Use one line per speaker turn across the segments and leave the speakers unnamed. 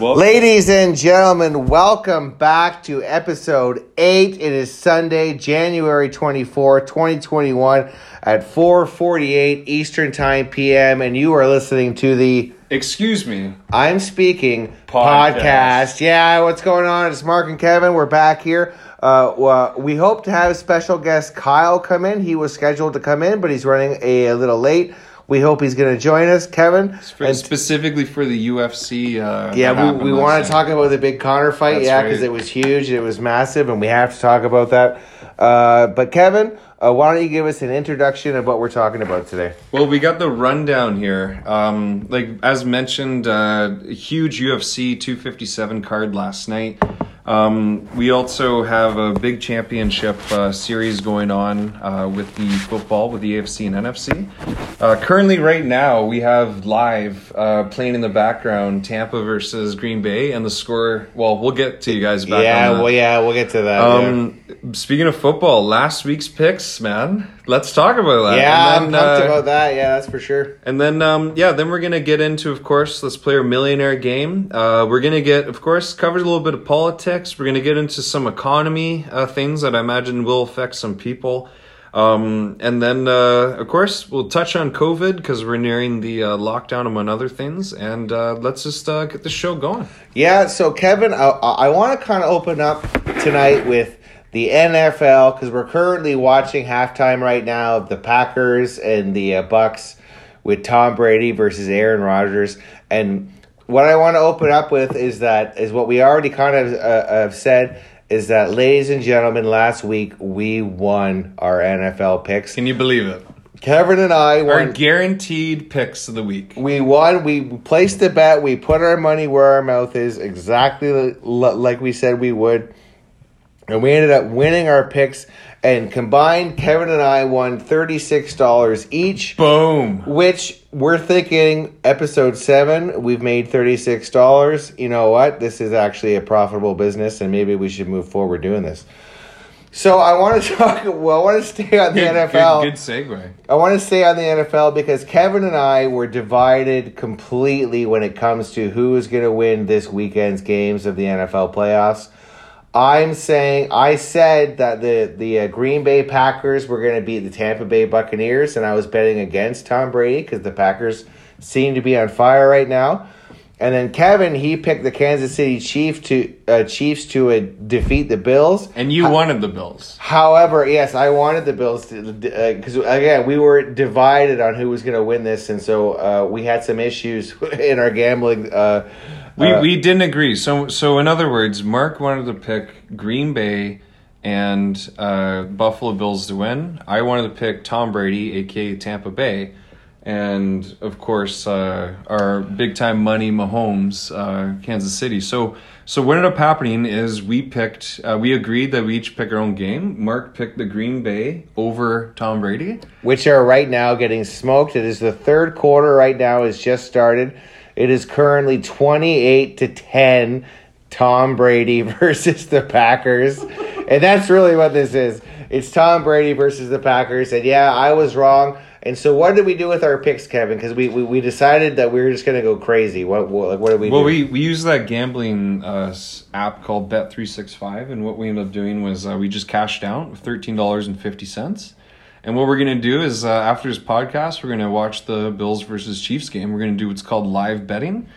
Well-
Ladies and gentlemen, welcome back to episode 8. It is Sunday, January 24, 2021 at 4:48 Eastern Time PM and you are listening to the
Excuse me.
I'm speaking
Podcast.
podcast. Yeah, what's going on? It's Mark and Kevin. We're back here. Uh, well, we hope to have special guest Kyle come in. He was scheduled to come in, but he's running a, a little late. We hope he's going to join us, Kevin.
For,
And-
specifically for the UFC. Uh,
yeah, we, we want to talk about the big Conor fight,
That's
yeah, because
right.
it was huge, it was massive, and we have to talk about that. Uh, but Kevin, uh, why don't you give us an introduction of what we're talking about today?
Well, we got the rundown here. Um, like as mentioned, uh, a huge UFC 257 card last night. Um, we also have a big championship uh, series going on uh, with the football, with the AFC and NFC. Uh, currently, right now, we have live uh, playing in the background Tampa versus Green Bay, and the score. Well, we'll get to you guys back.
yeah, well, yeah, we'll get to that. yeah.
Um, speaking of football, last week's picks, man. Let's talk about that.
Yeah,
And
I'm pumped
uh,
about that. Yeah, that's for sure.
and then, um, yeah, then we're gonna get into, of course, let's play our millionaire game. Uh, we're gonna get, of course, covered a little bit of politics. We're gonna get into some economy uh, things that I imagine will affect some people. Um, and then, uh, of course, we'll touch on COVID because we're nearing the uh, lockdown, among other things. And uh, let's just uh, get the show going.
Yeah, so Kevin, I, I want to kind of open up tonight with the NFL because we're currently watching halftime right now of the Packers and the uh, Bucs with Tom Brady versus Aaron Rodgers. And what I want to open up with is that is what we already kind of uh, have said is that, ladies and gentlemen, last week we won our NFL picks.
Can you believe it?
Kevin and I
Our guaranteed picks of the week.
We won. We placed the bet. We put our money where our mouth is, exactly like we said we would. And we ended up winning our picks. And combined, Kevin and I won $36 each,
Boom.
which we're thinking episode seven, we've made $36. You know what? This is actually a profitable business, and maybe we should move forward doing this. So I want to talk. Well, I want to stay on the
Good,
NFL.
Good, good segue.
I want to stay on the NFL because Kevin and I were divided completely when it comes to who is going to win this weekend's games of the NFL playoffs. I'm saying I said that the the uh, Green Bay Packers were going to beat the Tampa Bay Buccaneers, and I was betting against Tom Brady because the Packers seem to be on fire right now. And then Kevin he picked the Kansas City Chief to uh, Chiefs to uh, defeat the Bills.
And you wanted the Bills.
However, yes, I wanted the Bills to because again we were divided on who was going to win this, and so uh, we had some issues in our gambling.
We
uh,
we didn't agree. So so in other words, Mark wanted to pick Green Bay and uh, Buffalo Bills to win. I wanted to pick Tom Brady, aka Tampa Bay, and of course uh, our big time money Mahomes, uh, Kansas City. So so what ended up happening is we picked uh, we agreed that we each pick our own game. Mark picked the Green Bay over Tom Brady.
which are right now getting smoked. It is the third quarter right now. It's just started. It is currently twenty eight to ten. Tom Brady versus the Packers, and that's really what this is. It's Tom Brady versus the Packers, and yeah, I was wrong. And so, what did we do with our picks, Kevin? Because we, we, we decided that we were just going to go crazy. What what, like, what did we
Well,
do?
we we use that gambling uh, app called Bet three six five, and what we ended up doing was uh, we just cashed out thirteen dollars and fifty cents. And what we're gonna do is uh, after this podcast, we're gonna watch the Bills versus Chiefs game. We're gonna do what's called live betting,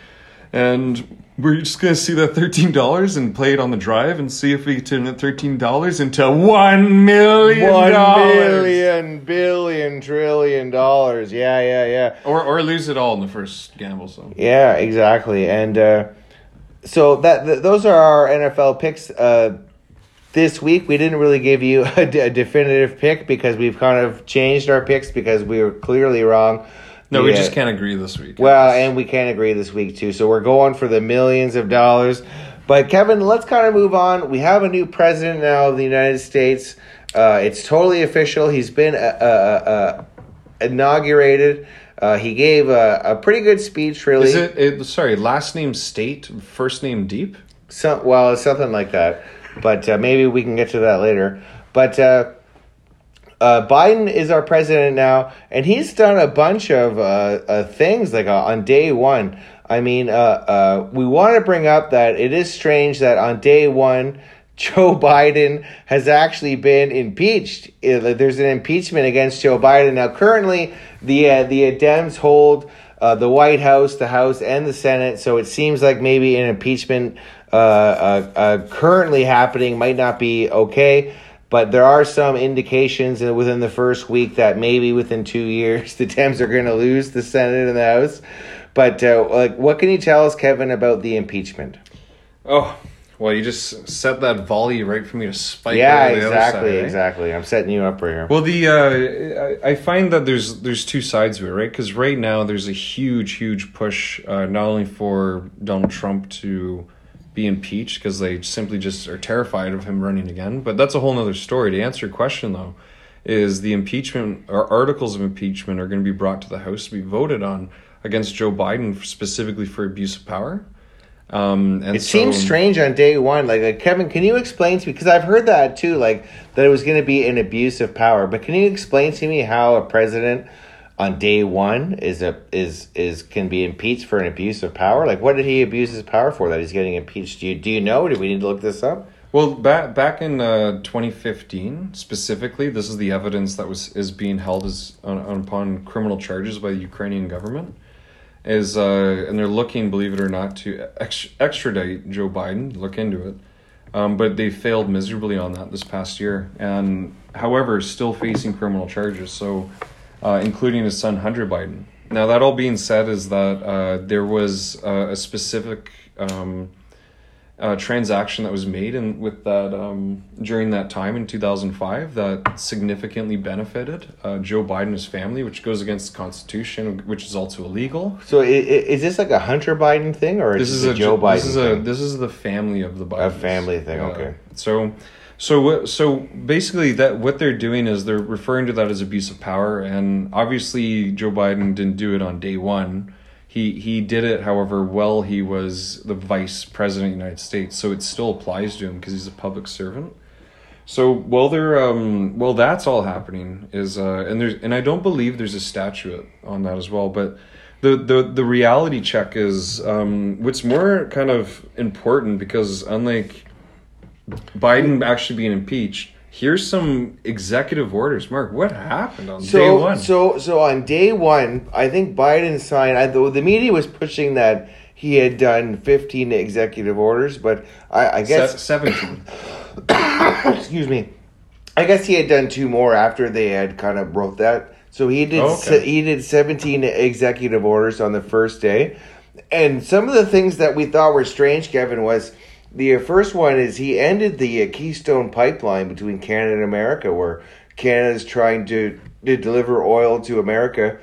and we're just gonna see that thirteen dollars and play it on the drive and see if we can turn that thirteen dollars into one million
One
dollars.
million, billion, trillion dollars. Yeah, yeah, yeah.
or or lose it all in the first gamble. So
Yeah, exactly. And uh, so that th- those are our NFL picks. Uh, this week we didn't really give you a, d- a definitive pick because we've kind of changed our picks because we were clearly wrong.
no, we
Yeah.
just can't agree this week.
Well, and we can't agree this week too. So we're going for the millions of dollars. But Kevin, let's kind of move on. We have a new president now of the United States. Uh, it's totally official. He's been uh, uh, uh, inaugurated. Uh, he gave a, a pretty good speech, really.
Is it, it? Sorry, last name State, first name Deep.
Some, well, it's something like that. But uh, maybe we can get to that later. But uh, uh, Biden is our president now, and he's done a bunch of uh, uh, things like uh, on day one. I mean, we want to bring up that it is strange that on day one, Joe Biden has actually been impeached. There's an impeachment against Joe Biden now. Currently, the the Dems hold uh, the White House, the House, and the Senate. So it seems like maybe an impeachment currently happening might not be okay. But there are some indications within the first week that maybe within two years the Dems are going to lose the Senate and the House. But uh, like, what can you tell us, Kevin, about the impeachment?
Oh, well, you just set that volley right for me to spike.
yeah,
over the other
exactly,
side, eh?
exactly. I'm setting you up right here.
Well, the uh, I I find that there's there's two sides to it, right? Because right now there's a huge, huge push, uh, not only for Donald Trump to be impeached because they simply just are terrified of him running again, but that's a whole other story. To answer your question, though, is the impeachment or articles of impeachment are going to be brought to the House to be voted on against Joe Biden specifically for abuse of power. Um, and
It seems strange on day one. Like, like Kevin, can you explain to me? Because I've heard that too, like that it was going to be an abuse of power. But can you explain to me how a president on day one is a is is can be impeached for an abuse of power? Like, what did he abuse his power for that he's getting impeached? Do you do you know? Do we need to look this up?
Well, back back in uh, 2015, specifically, this is the evidence that was is being held as on, on upon criminal charges by the Ukrainian government, is uh, and they're looking, believe it or not, to ex- extradite Joe Biden. Look into it, um, but they failed miserably on that this past year, and however, still facing criminal charges. So, uh, including his son Hunter Biden. Now, that all being said, is that uh, there was uh, a specific. Um, uh, transaction that was made and with that um, during that time in 2005 that significantly benefited uh, Joe Biden's family, which goes against the Constitution, which is also illegal.
So, is this like a Hunter Biden thing, or
This
is
is
this
a
a Joe Biden?
This is a
thing?
this is the family of the Bidens.
family thing, okay.
So, so what? So basically, that what they're doing is they're referring to that as abuse of power, and obviously Joe Biden didn't do it on day one. He he did it, however, while he was the vice president of the United States, so it still applies to him because he's a public servant. So while they're um while that's all happening is uh and there's and I don't believe there's a statute on that as well, but the the the reality check is um what's more kind of important because unlike Biden actually being impeached, here's some executive orders. Mark, what happened on
So,
day one?
so, so on day one, I think Biden signed. I, the, the media was pushing that he had done fifteen executive orders, but I, I guess
Se- seventeen.
excuse me. I guess he had done two more after they had kind of broke that. So he did
Oh, okay.
se- he did 17 executive orders on the first day. And some of the things that we thought were strange, Kevin, was the first one is he ended the uh, Keystone pipeline between Canada and America where Canada's trying to, to deliver oil to America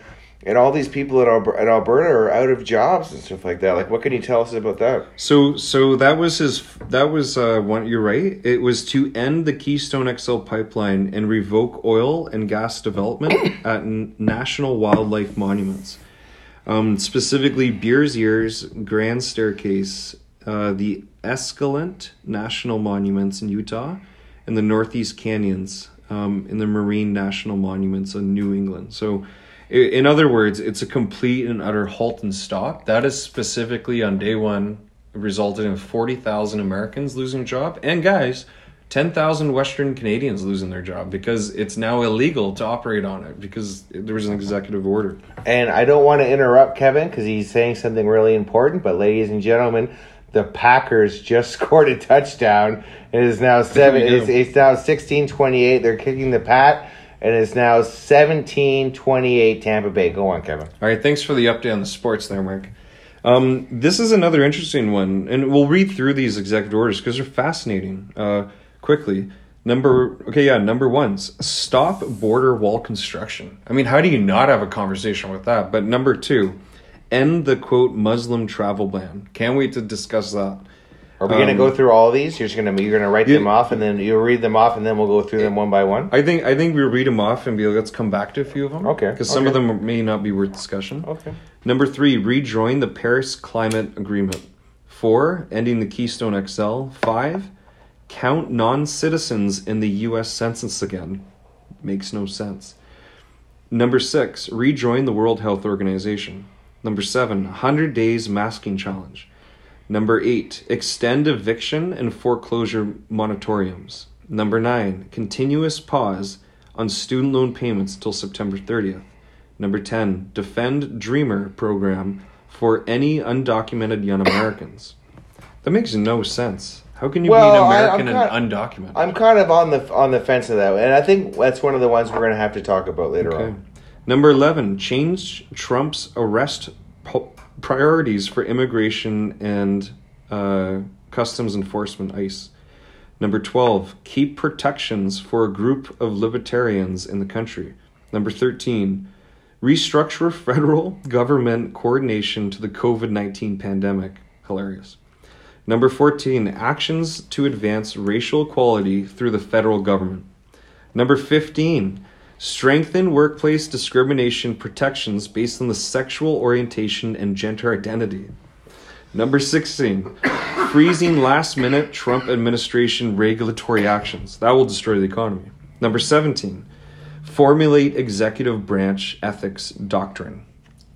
and all these people in, Alber- in Alberta are out of jobs and stuff like that. Like what can you tell us about that?
So so that was his that was uh one you're right. It was to end the Keystone XL pipeline and revoke oil and gas development at n- national wildlife monuments. Um, specifically Bears Ears, Grand Staircase, uh, the Escalante National Monuments in Utah, and the Northeast Canyons um, in the Marine National Monuments in New England. So, in other words, it's a complete and utter halt and stop. That is specifically on day one resulted in 40,000 Americans losing a job. And guys, 10,000 Western Canadians losing their job because it's now illegal to operate on it because there was an executive order.
And I don't want to interrupt Kevin because he's saying something really important. But ladies and gentlemen, the Packers just scored a touchdown. It is now seven. It's, it's now sixteen twenty eight. They're kicking the pat, and it's now 17-28 Tampa Bay. Go on, Kevin.
All right, thanks for the update on the sports there, Mark. Um, this is another interesting one, and we'll read through these executive orders because they're fascinating. Uh, quickly, number okay, yeah, number one's stop border wall construction. I mean, how do you not have a conversation with that? But number two, end the quote Muslim travel ban. Can't wait to discuss that.
Are we going to
Um,
go through all these? You're just going to you're going to write
Yeah.
them off, and then you'll read them off, and then we'll go through them one by one.
I think I think we'll read them off and be like, let's come back to a few of them.
Okay,
because some of them may not be worth discussion.
Okay.
Number three, rejoin the Paris Climate Agreement. Four, ending the Keystone XL. Five, count non citizens in the U.S. Census again. Makes no sense. Number six, rejoin the World Health Organization. Number seven, 100 days masking challenge. Number eight, extend eviction and foreclosure moratoriums. Number nine, continuous pause on student loan payments until September 30th. Number 10, defend Dreamer program for any undocumented young Americans. That makes no sense. How can you
Well,
be an
I-
American and undocumented?
I'm kind of on the on the fence of that, and I think that's one of the ones we're going to have to talk about later
Okay.
on.
Number 11, change Trump's arrest priorities for immigration and uh, customs enforcement, ICE. Number 12, keep protections for a group of Liberians in the country. Number 13, restructure federal government coordination to the COVID 19 pandemic. Hilarious. Number 14, actions to advance racial equality through the federal government. Number 15, strengthen workplace discrimination protections based on the sexual orientation and gender identity. Number 16, freezing last minute Trump administration regulatory actions. That will destroy the economy. Number 17, formulate executive branch ethics doctrine.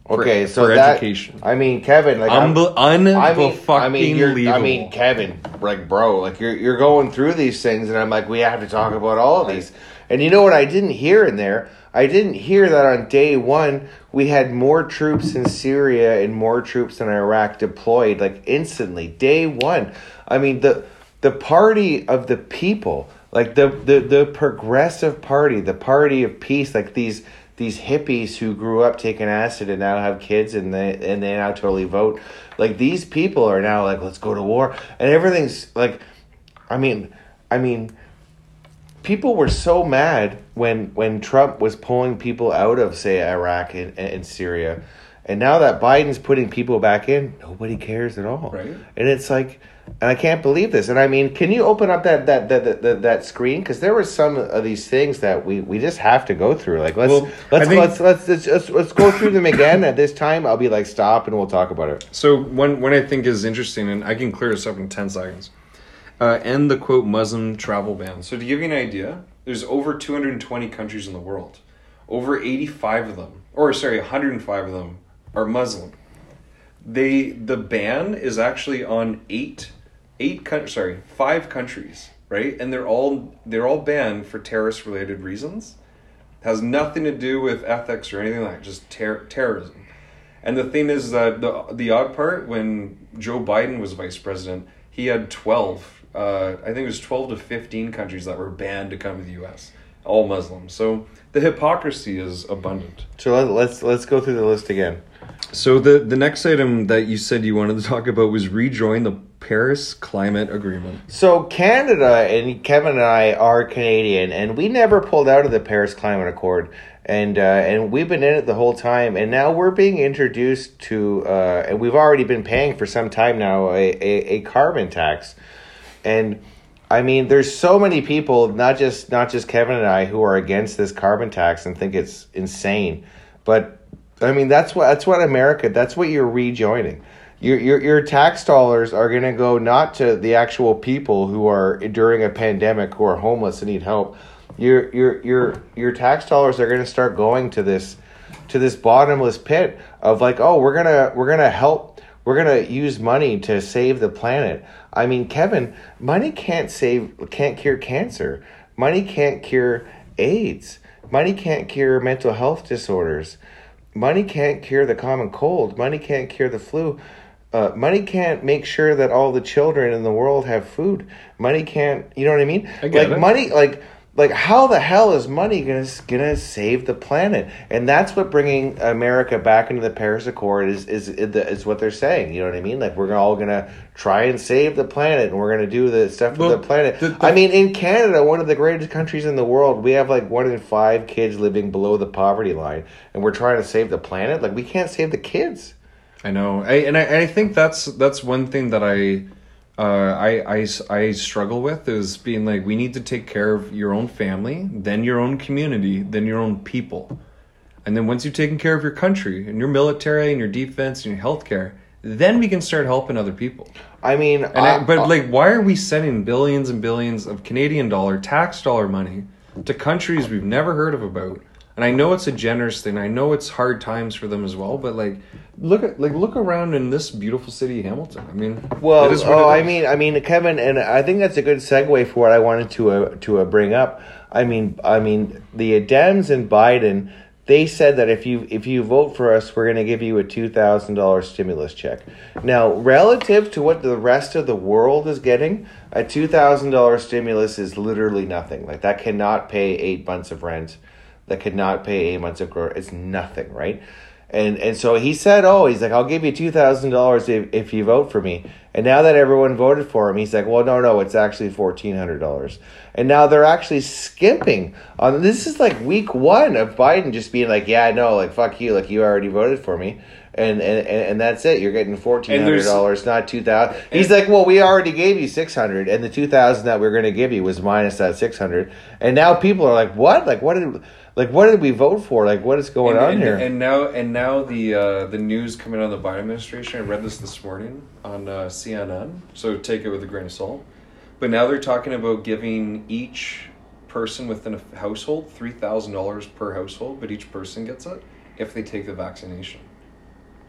For-
Okay, so
for
that,
education.
I mean, Kevin, like I'm-
Unbe-
I mean, I mean, I mean, Kevin, like, bro, like you're you're going through these things, and I'm like, we have to talk about all of these. And you know what? I didn't hear in there. I didn't hear that on day one we had more troops in Syria and more troops in Iraq deployed, like instantly, day one. I mean, the the party of the people, like the the the progressive party, the party of peace, like these these hippies who grew up taking acid and now have kids and they and they now totally vote. Like these people are now like, let's go to war, and everything's like, I mean, I mean, people were so mad when when Trump was pulling people out of say Iraq and, and Syria, and now that Biden's putting people back in, nobody cares at all.
Right.
And it's like, and I can't believe this. And I mean, can you open up that that that that, that, screen? Because there were some of these things that we we just have to go through. Like let's
Well,
let's,
think-
let's, let's let's let's let's go through them again. At this time, I'll be like, stop, and we'll talk about it.
So one one I think is interesting, and I can clear this up in ten seconds. Uh, end the quote Muslim travel ban. So to give you an idea, there's over 220 countries in the world. Over 85 of them, or sorry, 105 of them are Muslim. They the ban is actually on eight eight coun- sorry five countries, right? And they're all they're all banned for terrorist related reasons. Has nothing to do with ethics or anything like that, just ter- terrorism. And the thing is that the the odd part when Joe Biden was vice president, he had twelve. Uh, I think it was twelve to fifteen countries that were banned to come to the U.S. All Muslims. So the hypocrisy is abundant.
So let, let's let's go through the list again.
So the the next item that you said you wanted to talk about was rejoin the Paris Climate Agreement.
So Canada and Kevin and I are Canadian, and we never pulled out of the Paris Climate Accord, and uh, and we've been in it the whole time, and now we're being introduced to, uh, and we've already been paying for some time now a, a, a carbon tax, and I mean, there's so many people, not just not just Kevin and I, who are against this carbon tax and think it's insane, but I mean that's what that's what America that's what you're rejoining. Your your your tax dollars are going to go not to the actual people who are during a pandemic who are homeless and need help. Your your your your tax dollars are going to start going to this to this bottomless pit of like, oh, we're to we're to help we're to use money to save the planet. I mean, Kevin, money can't save can't cure cancer. Money can't cure AIDS. Money can't cure mental health disorders. Money can't cure the common cold. Money can't cure the flu. Uh, money can't make sure that all the children in the world have food. Money can't, you know what I mean?
I
like
it.
money, like like how the hell is money gonna gonna save the planet? And that's what bringing America back into the Paris Accord is is is what they're saying. You know what I mean? Like we're all gonna try and save the planet, and we're gonna do the stuff for
Well,
the planet.
the- the-
I mean, in Canada, one of the greatest countries in the world, we have like one in five kids living below the poverty line, and we're trying to save the planet. Like we can't save the kids.
I know, I, and I and I think that's that's one thing that I, uh, I, I I struggle with is being like we need to take care of your own family, then your own community, then your own people, and then once you've taken care of your country and your military and your defense and your healthcare, then we can start helping other people.
I mean,
And I,
I-
but
I-
like, why are we sending billions and billions of Canadian dollar tax dollar money to countries we've never heard of about And I know it's a generous thing. I know it's hard times for them as well, but like look at like look around in this beautiful city Hamilton. I mean,
Well,
it is what
oh, I mean, I mean, Kevin, and I think that's a good segue for what I wanted to uh, to uh, bring up. I mean, I mean, the Dems and Biden, they said that if you if you vote for us, we're going to give you a two thousand dollars stimulus check. Now, relative to what the rest of the world is getting, a two thousand dollars stimulus is literally nothing. Like that cannot pay eight months of rent. That could not pay eight months of growth. It's nothing, right? And and so he said, "Oh, he's like, I'll give you two thousand dollars if if you vote for me." And now that everyone voted for him, he's like, "Well, no, no, it's actually fourteen hundred dollars." And now they're actually skimping on. This is like week one of Biden just being like, "Yeah, no, like fuck you, like you already voted for me." And, and, and and that's it. You're getting fourteen hundred dollars, not two thousand. He's like, well, we already gave you six hundred, and the two thousand that we are going to give you was minus that six hundred. And now people are like, what? Like, what did, like, what did we vote for? Like, what is going
and,
on
and,
here?
And now, and now the uh, the news coming out of the Biden administration. I read this this morning on uh, CNN, so take it with a grain of salt. But now they're talking about giving each person within a household three thousand dollars per household, but each person gets it if they take the vaccination.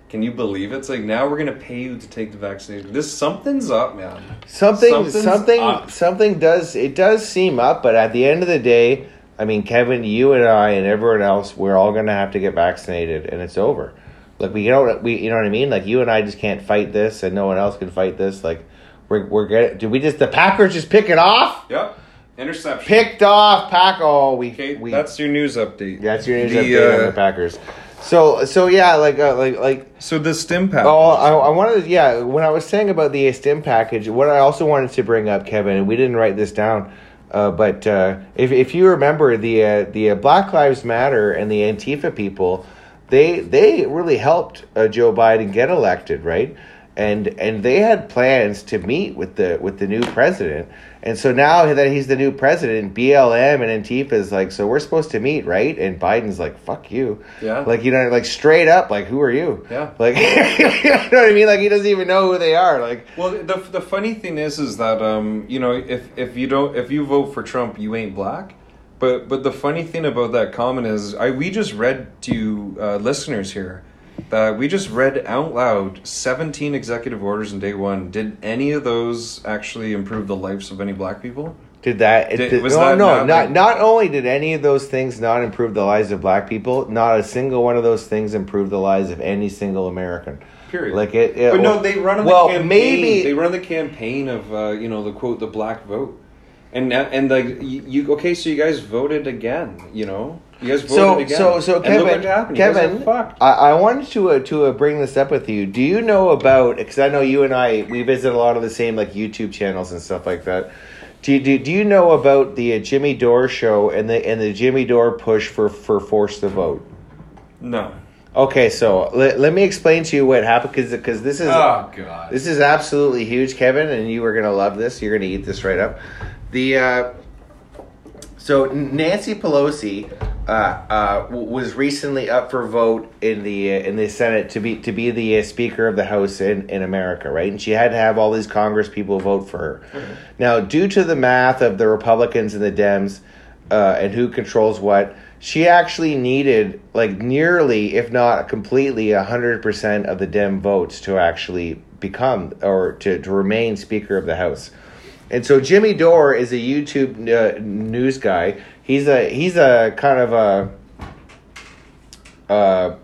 Can you believe it? it's like now we're gonna pay you to take the vaccination? This something's up, man.
something
Something's
something
up.
something does it does seem up but at the end of the day i mean kevin you and i and everyone else we're all going to have to get vaccinated and it's over like we don't we you know what i mean like you and i just can't fight this and no one else can fight this like we're we're getting did we just the packers just pick it off
Yep. Interception.
picked off pack oh we,
Okay,
we
that's your news update.
that's your news
The,
update on
uh,
the packers so so yeah like uh, like like
So the stim pack.
Oh, I, I wanted, yeah. When I was saying about the stim package, what I also wanted to bring up, Kevin, and we didn't write this down, uh, but uh, if if you remember the uh, the uh, Black Lives Matter and the Antifa people, they they really helped uh, Joe Biden get elected, right? And and they had plans to meet with the with the new president. And so now that he's the new president, BLM and Antifa is like, so we're supposed to meet, right? And Biden's like, fuck you.
Yeah.
Like, you know, like straight up, like, who are you?
Yeah.
Like, you know what I mean? Like, he doesn't even know who they are. Like,
Well, the the funny thing is, is that um, you know, if if you don't, if you vote for Trump, you ain't black. But but the funny thing about that comment is, I we just read to uh, listeners here that we just read out loud seventeen executive orders in day one. Did any of those actually improve the lives of any black people?
did that?
Did-
did,
was
no,
that
no.
not,
Not, not only did any of those things not improve the lives of black people, not a single one of those things improved the lives of any single American.
Period.
Like it. it
But no, they run
well,
the campaign.
maybe
they run the campaign of uh, you know the quote the black vote, and and like you okay, so you guys voted again. You know, you guys
so
again.
so so
And
Kevin,
look what happened.
Kevin. I, I wanted to uh, to uh, bring this up with you. Do you know about? Because I know you and I we visit a lot of the same like YouTube channels and stuff like that. Do you, do, do you know about the uh, Jimmy Dore show and the and the Jimmy Dore push for for force the vote?
No.
Okay, so let, let me explain to you what happened because because this is
Oh god.
this is absolutely huge, Kevin, and you are gonna love this. You're gonna eat this right up. The uh, so Nancy Pelosi uh, uh, was recently up for vote in the uh, in the Senate to be to be the uh, Speaker of the House in, in America, right? And she had to have all these Congress people vote for her. Now, due to the math of the Republicans and the Dems uh, and who controls what, she actually needed like nearly, if not completely, hundred percent of the Dem votes to actually become or to, to remain Speaker of the House. And so Jimmy Dore is a YouTube uh, news guy. He's a he's a kind of a uh,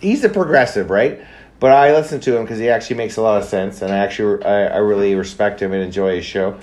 he's a progressive, right? But I listen to him because he actually makes a lot of sense, and I actually I, I really respect him and enjoy his show.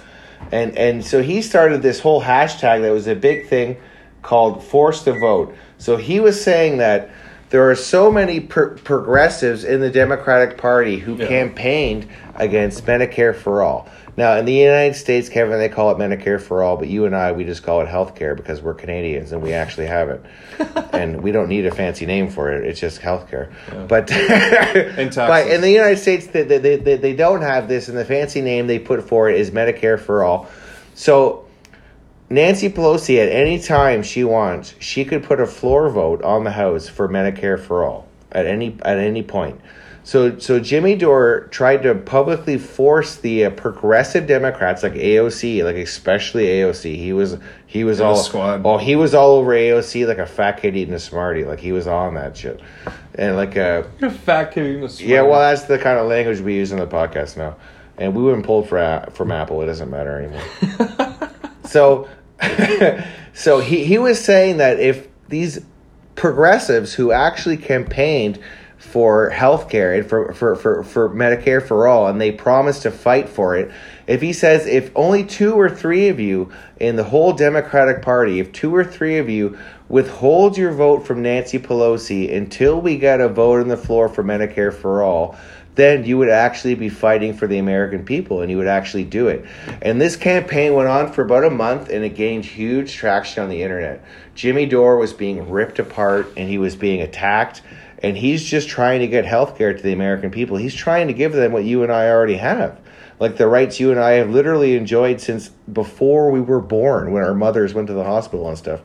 And and so he started this whole hashtag that was a big thing called "Force to Vote." So he was saying that there are so many pro- progressives in the Democratic Party who
Yeah.
campaigned against Medicare for all. Now, in the United States, Kevin, they call it Medicare for all, but you and I, we just call it health care because we're Canadians and we actually have it. and we don't need a fancy name for it. It's just health care. But,
taxes.
but in the United States, they, they, they, they don't have this, and the fancy name they put for it is Medicare for all. So Nancy Pelosi, at any time she wants, she could put a floor vote on the House for Medicare for all at any at any point. So so Jimmy Dore tried to publicly force the uh, progressive Democrats like AOC, like especially AOC. He was he was
In
all
squad.
oh he was all over AOC like a fat kid eating a smartie. Like he was on that shit. And like
a fat kid eating a smartie.
yeah, well that's the kind of language we use in the podcast now. And we weren't pulled for, from Apple. It doesn't matter anymore. so so he, he was saying that if these progressives who actually campaigned for health care and for, for, for, for Medicare for all and they promised to fight for it, if he says if only two or three of you in the whole Democratic Party, if two or three of you withhold your vote from Nancy Pelosi until we get a vote on the floor for Medicare for all, then you would actually be fighting for the American people and you would actually do it. And this campaign went on for about a month and it gained huge traction on the internet. Jimmy Dore was being ripped apart and he was being attacked. And he's just trying to get health care to the American people. He's trying to give them what you and I already have. Like the rights you and I have literally enjoyed since before we were born, when our mothers went to the hospital and stuff.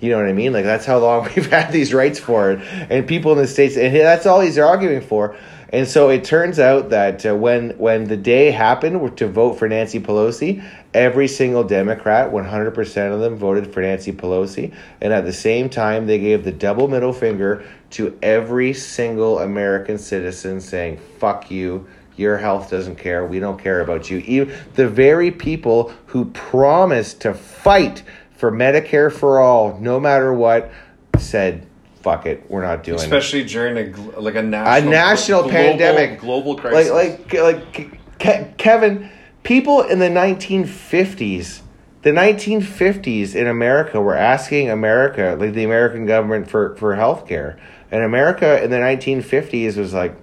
You know what I mean? Like that's how long we've had these rights for it. And people in the states, and that's all he's arguing for. And so it turns out that uh, when when the day happened to vote for Nancy Pelosi, every single Democrat, 100% of them voted for Nancy Pelosi, and at the same time they gave the double middle finger to every single American citizen saying fuck you. Your health doesn't care. We don't care about you. Even the very people who promised to fight for Medicare for all, no matter what, said, "Fuck it, we're not doing it."
Especially during a like a national
a national
global-
pandemic,
global crisis.
Like like like Ke- Kevin, people in the 1950s, the 1950s in America were asking America, like the American government, for for health care, and America in the 1950s was like.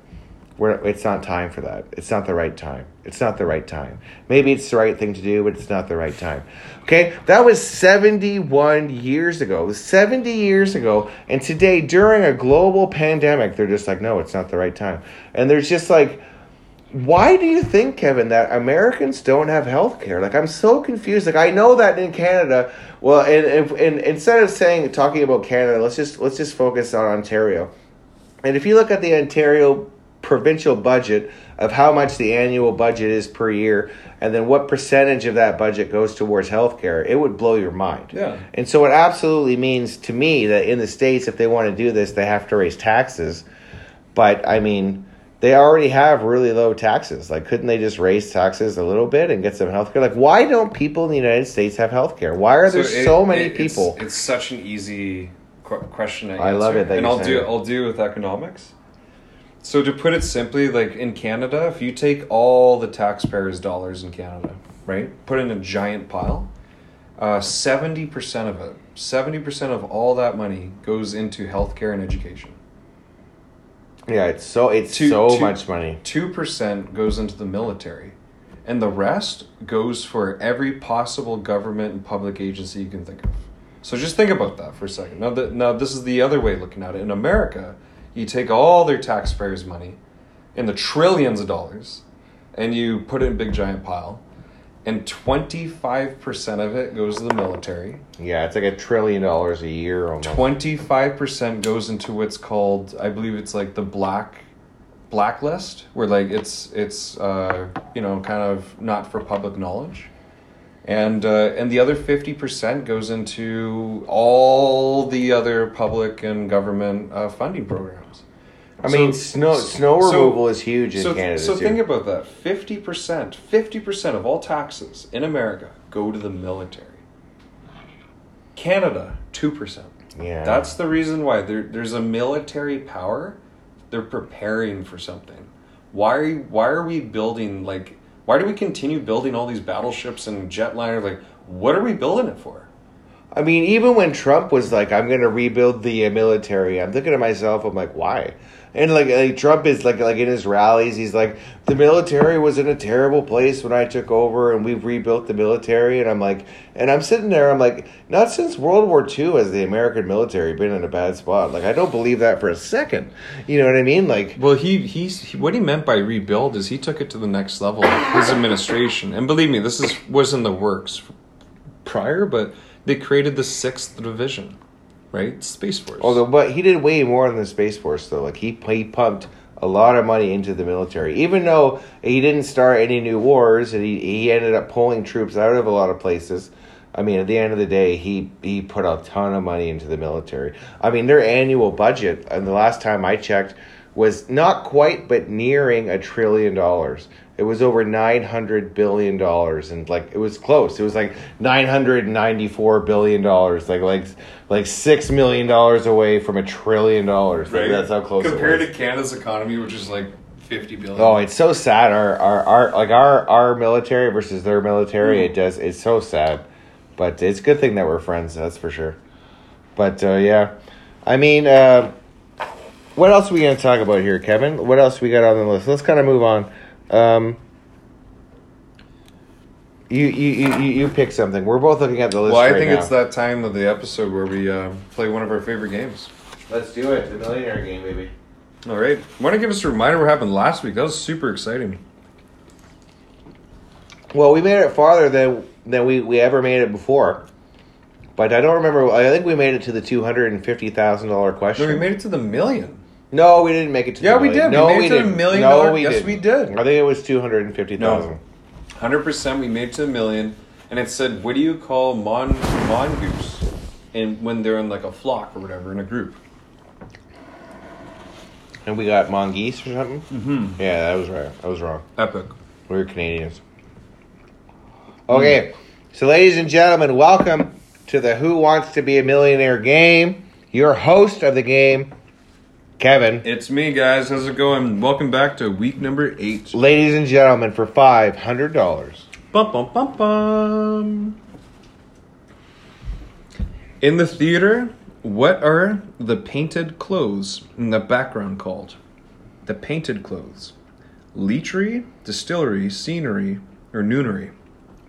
It's not time for that. It's not the right time. It's not the right time. Maybe it's the right thing to do, but it's not the right time. Okay? That was 71 years ago. 70 years ago. And today, during a global pandemic, they're just like, no, it's not the right time. And there's just like, why do you think, Kevin, that Americans don't have health care? Like, I'm so confused. Like, I know that in Canada, well, and, and, and instead of saying, talking about Canada, let's just, let's just focus on Ontario. And if you look at the Ontario provincial budget of how much the annual budget is per year and then what percentage of that budget goes towards healthcare, it would blow your mind.
Yeah.
And so it absolutely means to me that in the states if they want to do this, they have to raise taxes. But I mean, they already have really low taxes. Like couldn't they just raise taxes a little bit and get some health care? Like why don't people in the United States have health care? Why are there
it-
so many
it- it's-
people?
It's, such an easy qu- question
I love it that
and I'll do
it.
I'll do with economics. So to put it simply, like in Canada, if you take all the taxpayers' dollars in Canada, right, put in a giant pile, uh, seventy percent of it, seventy percent of all that money goes into healthcare and education.
Yeah, it's so it's
Two-
so
two-
much money.
Two percent goes into the military, and the rest goes for every possible government and public agency you can think of. So just think about that for a second. Now, the, now this is the other way of looking at it. In America, you take all their taxpayers' money, in the trillions of dollars, and you put it in a big giant pile, and twenty five percent of it goes to the military.
Yeah, it's like a trillion dollars a year almost.
Twenty five percent goes into what's called, I believe it's like the black blacklist, where like it's it's uh, you know kind of not for public knowledge, and uh, and the other fifty percent goes into all the other public and government uh, funding programs.
I mean, snow snow
so-
removal is huge in
so,
Canada
so
too.
think about that. Fifty percent, fifty percent of all taxes in America go to the military. Canada, two percent.
yeah,
That's the reason why there, there's a military power. They're preparing for something. Why are why are we building like why do we continue building all these battleships and jetliners? Like what are we building it for?
I mean, even when Trump was like, "I'm going to rebuild the uh, military," I'm thinking to myself, "I'm like, why?" And like, like Trump is like, like in his rallies, he's like, "The military was in a terrible place when I took over, and we've rebuilt the military." And I'm like, and I'm sitting there, I'm like, not since World War II has the American military been in a bad spot. Like, I don't believe that for a second. You know what I mean? Like,
Well, he he's he, what he meant by rebuild is he took it to the next level. His administration, and believe me, this is was in the works prior, but they created the sixth division, right? Space Force.
although, but he did way more than the Space Force, though. Like, he he pumped a lot of money into the military. Even though he didn't start any new wars and he, he ended up pulling troops out of a lot of places. I mean, at the end of the day, he, he put a ton of money into the military. I mean, their annual budget, and the last time I checked, was not quite, but nearing a trillion dollars. It was over nine hundred billion dollars, and like it was close. It was like nine hundred ninety-four billion dollars, like like like six million dollars away from a trillion dollars. Like, that's how close.
Compared to Canada's economy, which is like fifty billion.
Oh, it's so sad. Our our, our like our our military versus their military. It does. It's so sad, but it's a good thing that we're friends. That's for sure. But uh, yeah, I mean, uh, what else are we gonna talk about here, Kevin? What else we got on the list? Let's kind of move on. Um, you, you, you, you you pick something. We're both looking at the list.
well, I
right
think
now.
it's that time of the episode where we uh, play one of our favorite games.
Let's do it. The millionaire game, baby.
All right. Want to give us a reminder what happened last week? That was super exciting.
Well, we made it farther than than we, we ever made it before. But I don't remember. I think we made it to the two hundred and fifty thousand dollar
No,
question.
we made it to the million.
No, we didn't make it to.
Yeah,
the
we
million.
did. We
No,
made it
we
to
didn't.
million
No,
dollar-
we
yes,
didn't.
we did.
I think it was two hundred and fifty thousand.
No. Hundred percent. We made it to a million, and it said, "What do you call mon mongoose?" And when they're in like a flock or whatever in a group.
And we got mongoose or something. Mm-hmm. Yeah, that was right. I was wrong.
Epic.
We were Canadians. Okay, so ladies and gentlemen, welcome to the Who Wants to Be a Millionaire game. Your host of the game, Kevin.
It's me, guys. How's it going? Welcome back to week number eight.
Ladies and gentlemen, for five hundred dollars.
Bum, bum, bum, bum. In the theater, what are the painted clothes in the background called? The painted clothes. Leechery, distillery, scenery, or noonery?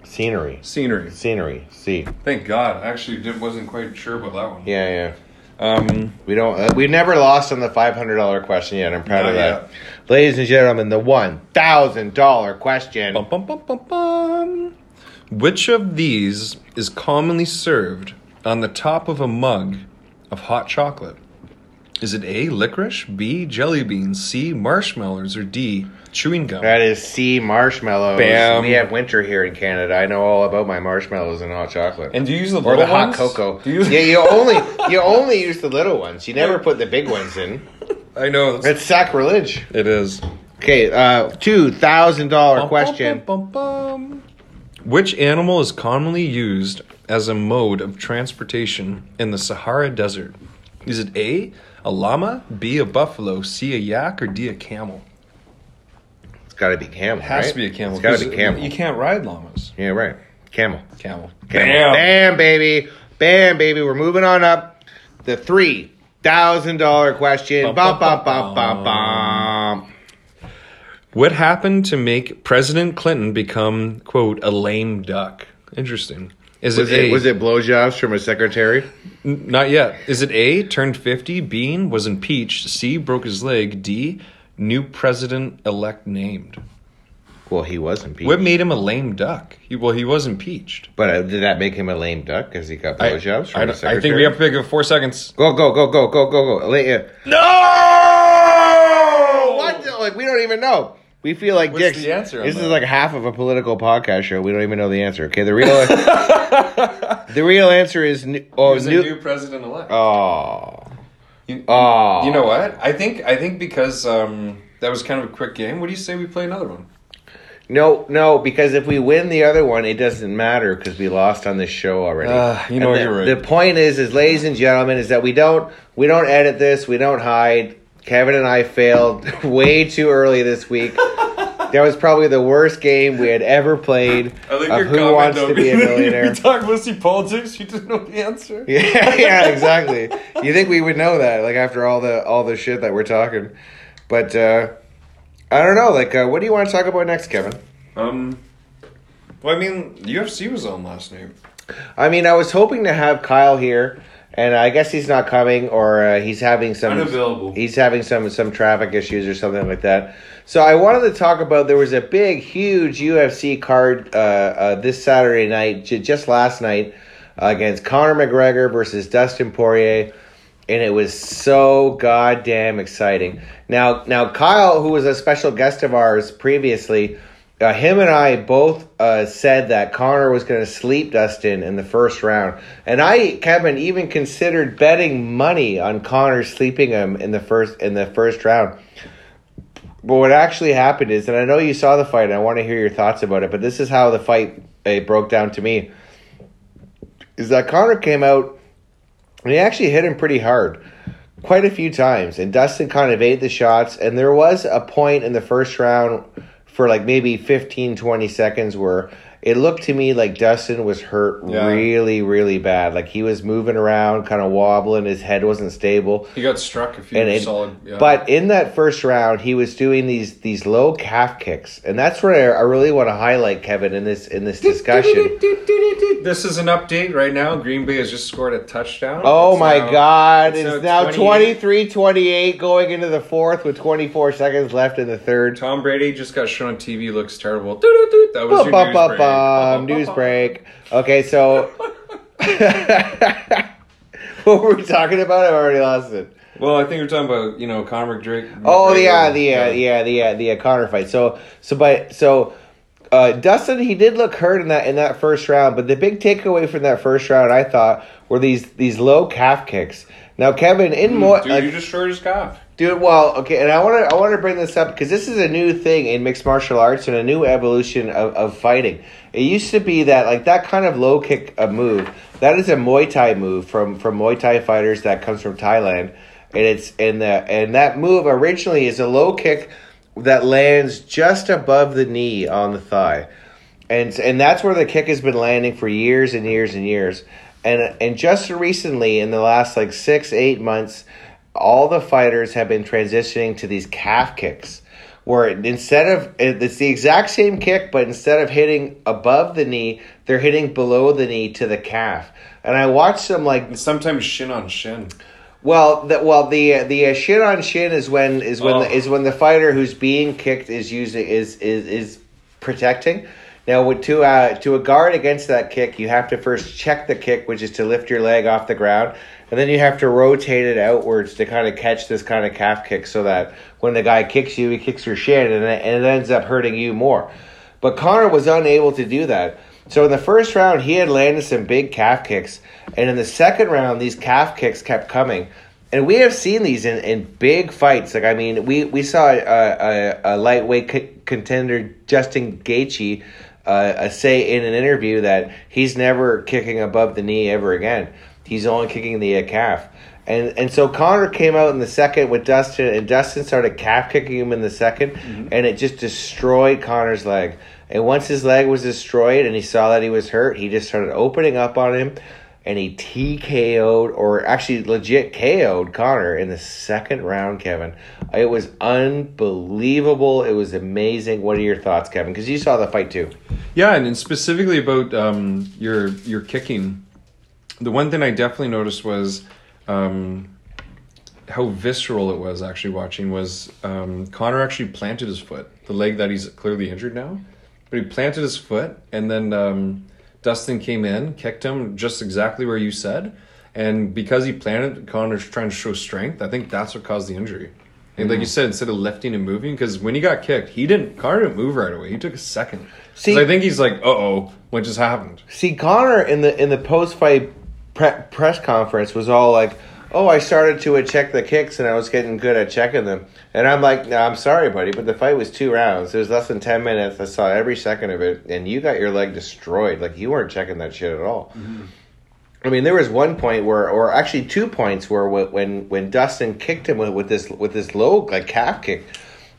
Scenery.
Scenery.
Scenery. See.
Thank God. I actually did, wasn't quite sure about that one.
Yeah, yeah.
Um,
We don't. Uh, we never lost on the five hundred dollar question yet. I'm proud of that.
yet.
Ladies and gentlemen, the one thousand dollar question.
bum, bum, bum, bum, bum. Which of these is commonly served on the top of a mug of hot chocolate? Is it A, licorice, B, jelly beans, C, marshmallows, or D, chewing gum?
That is C marshmallows.
Bam.
We have winter here in Canada. I know all about my marshmallows and hot chocolate.
And do you use the
or the hot
ones?
cocoa.
Do you use-
Yeah, you only you only use the little ones. You never put the big ones in.
I know.
It's sacrilege.
It is.
Okay, uh, two thousand dollar question.
Bum, bum, bum. Which animal is commonly used as a mode of transportation in the Sahara Desert? Is it A, a llama, B, a buffalo, C, a yak, or D, a camel?
Got to be camel.
It has
right?
to be a camel.
It's got to be camel.
You can't ride llamas.
Yeah, right. Camel.
Camel.
Camel. Bam, baby. Bam, baby. We're moving on up. The three thousand dollar question. Bum,
Bum,
bum, bum,
bum. What happened to make President Clinton become, quote, a lame duck? Interesting. Is
Was
it,
it
A?
was it blowjobs from a secretary?
N- Not yet. Is it A, turned 50, Bean was impeached, C, broke his leg, D, new president elect named?
Well, he was impeached.
What made him a lame duck? He, well, he was impeached.
But uh, did that make him a lame duck because he got blowjobs from
I,
secretary?
I think we have to pick it four seconds.
Go, go, go, go, go, go, go. Let you.
No!
What? the- Like we don't even know. We feel like
What's
dicks.
the answer on
This is
that?
like half of a political podcast show. We don't even know the answer. Okay, the real the real answer is new, oh,
was
new,
a new president elect.
oh,
you,
oh.
you know what? I think I think because um, that was kind of a quick game. What do you say we play another one?
No, no, because if we win the other one, it doesn't matter because we lost on this show already.
Uh, you know
the,
you're right.
The point is, is ladies and gentlemen, is that we don't we don't edit this, we don't hide. Kevin and I failed way too early this week. That was probably the worst game we had ever played. of Who Wants to Be a Millionaire?
you talk mostly politics. You didn't know the answer.
yeah, yeah, exactly. You think we would know that, like after all the all the shit that we're talking, but uh, I don't know. Like, uh, what do you want to talk about next, Kevin?
Um. Well, I mean, UFC was on last night.
I mean, I was hoping to have Kyle here, and I guess he's not coming, or uh, he's having some
Unavailable.
He's having some some traffic issues or something like that. So I wanted to talk about there was a big, huge UFC card uh, uh, this Saturday night, j- just last night, uh, against Conor McGregor versus Dustin Poirier. and it was so goddamn exciting. Now, now Kyle, who was a special guest of ours previously, uh, him and I both uh, said that Conor was going to sleep Dustin in the first round, and I, Kevin, even considered betting money on Conor sleeping him in the first in the first round. But what actually happened is, and I know you saw the fight, and I want to hear your thoughts about it. But this is how the fight uh, broke down to me: is that Conor came out and he actually hit him pretty hard, quite a few times, and Dustin kind of ate the shots. And there was a point in the first round for like maybe 15, 20 seconds where it looked to me like Dustin was hurt
Yeah.
really, really bad. Like he was moving around, kind of wobbling. His head wasn't stable.
He got struck a few
And it-
solid. Yeah.
But in that first round, he was doing these these low calf kicks, and that's where I really want to highlight Kevin in this in this discussion.
This is an update right now. Green Bay has just scored a touchdown.
Oh
It's
my
now-
God!
it's
It's
now
now
28.
23-28 going into the fourth with 24 seconds left in the third.
Tom Brady just got shown on TV. Looks terrible. That was
Bum,
your
bum,
news
bum,
break.
bum,
Bum, bum,
news break. Okay, so what were we talking about? I've already lost it.
Well, I think you're talking about you know Conor McDrake.
Oh yeah, the uh, yeah the uh, the uh, Conor fight. So so but so uh, Dustin he did look hurt in that in that first round, but the big takeaway from that first round I thought were these these low calf kicks. Now Kevin in more
Dude, you destroyed his calf.
Dude, well, okay, and I want to I want to bring this up because this is a new thing in mixed martial arts and a new evolution of, of fighting. It used to be that like that kind of low kick uh, move. That is a Muay Thai move from from Muay Thai fighters that comes from Thailand, and it's in the and that move originally is a low kick that lands just above the knee on the thigh, and and that's where the kick has been landing for years and years and years, and and just recently in the last like six eight months all the fighters have been transitioning to these calf kicks where instead of it's the exact same kick but instead of hitting above the knee they're hitting below the knee to the calf and i watched them like
And sometimes shin on shin.
well the, well the the uh, shin on shin is when is when
Oh.
the, is when the fighter who's being kicked is using is is is protecting now to uh to a guard against that kick you have to first check the kick which is to lift your leg off the ground and then you have to rotate it outwards to kind of catch this kind of calf kick so that when the guy kicks you he kicks your shin and it, and it ends up hurting you more but Conor was unable to do that. So in the first round, he had landed some big calf kicks, and in the second round, these calf kicks kept coming. And we have seen these in, in big fights. Like I mean, we we saw a, a, a lightweight c- contender Justin Gaethje uh, say in an interview that he's never kicking above the knee ever again. He's only kicking the uh, calf. And and so Conor came out in the second with Dustin, and Dustin started calf kicking him in the 2nd and it just destroyed Conor's leg. And once his leg was destroyed, and he saw that he was hurt, he just started opening up on him, and he TKO'd or actually legit KO'd Conor in the second round. Kevin, it was unbelievable. It was amazing. What are your thoughts, Kevin? Because you saw the fight too.
Yeah, and, specifically about um, your your kicking, the one thing I definitely noticed was um, how visceral it was. Actually, watching was um, Conor actually planted his foot, the leg that he's clearly injured now, but he planted his foot, and then um, Dustin came in, kicked him just exactly where you said, and because he planted, Conor's trying to show strength. I think that's what caused the injury. And like you said, instead of lifting and moving, because when he got kicked, he didn't. Conor didn't move right away. He took a second.
See-
I think he's like, "Uh oh, what just happened?"
See, Conor in the in the post fight pre- press conference was all like, "Oh, I started to uh, check the kicks and I was getting good at checking them." And I'm like, "No, I'm sorry, buddy, but the fight was two rounds. It was less than ten minutes. I saw every second of it, and you got your leg destroyed. Like you weren't checking that shit at all." I mean, there was one point where, or actually two points where when when Dustin kicked him with, with this with this low like calf kick,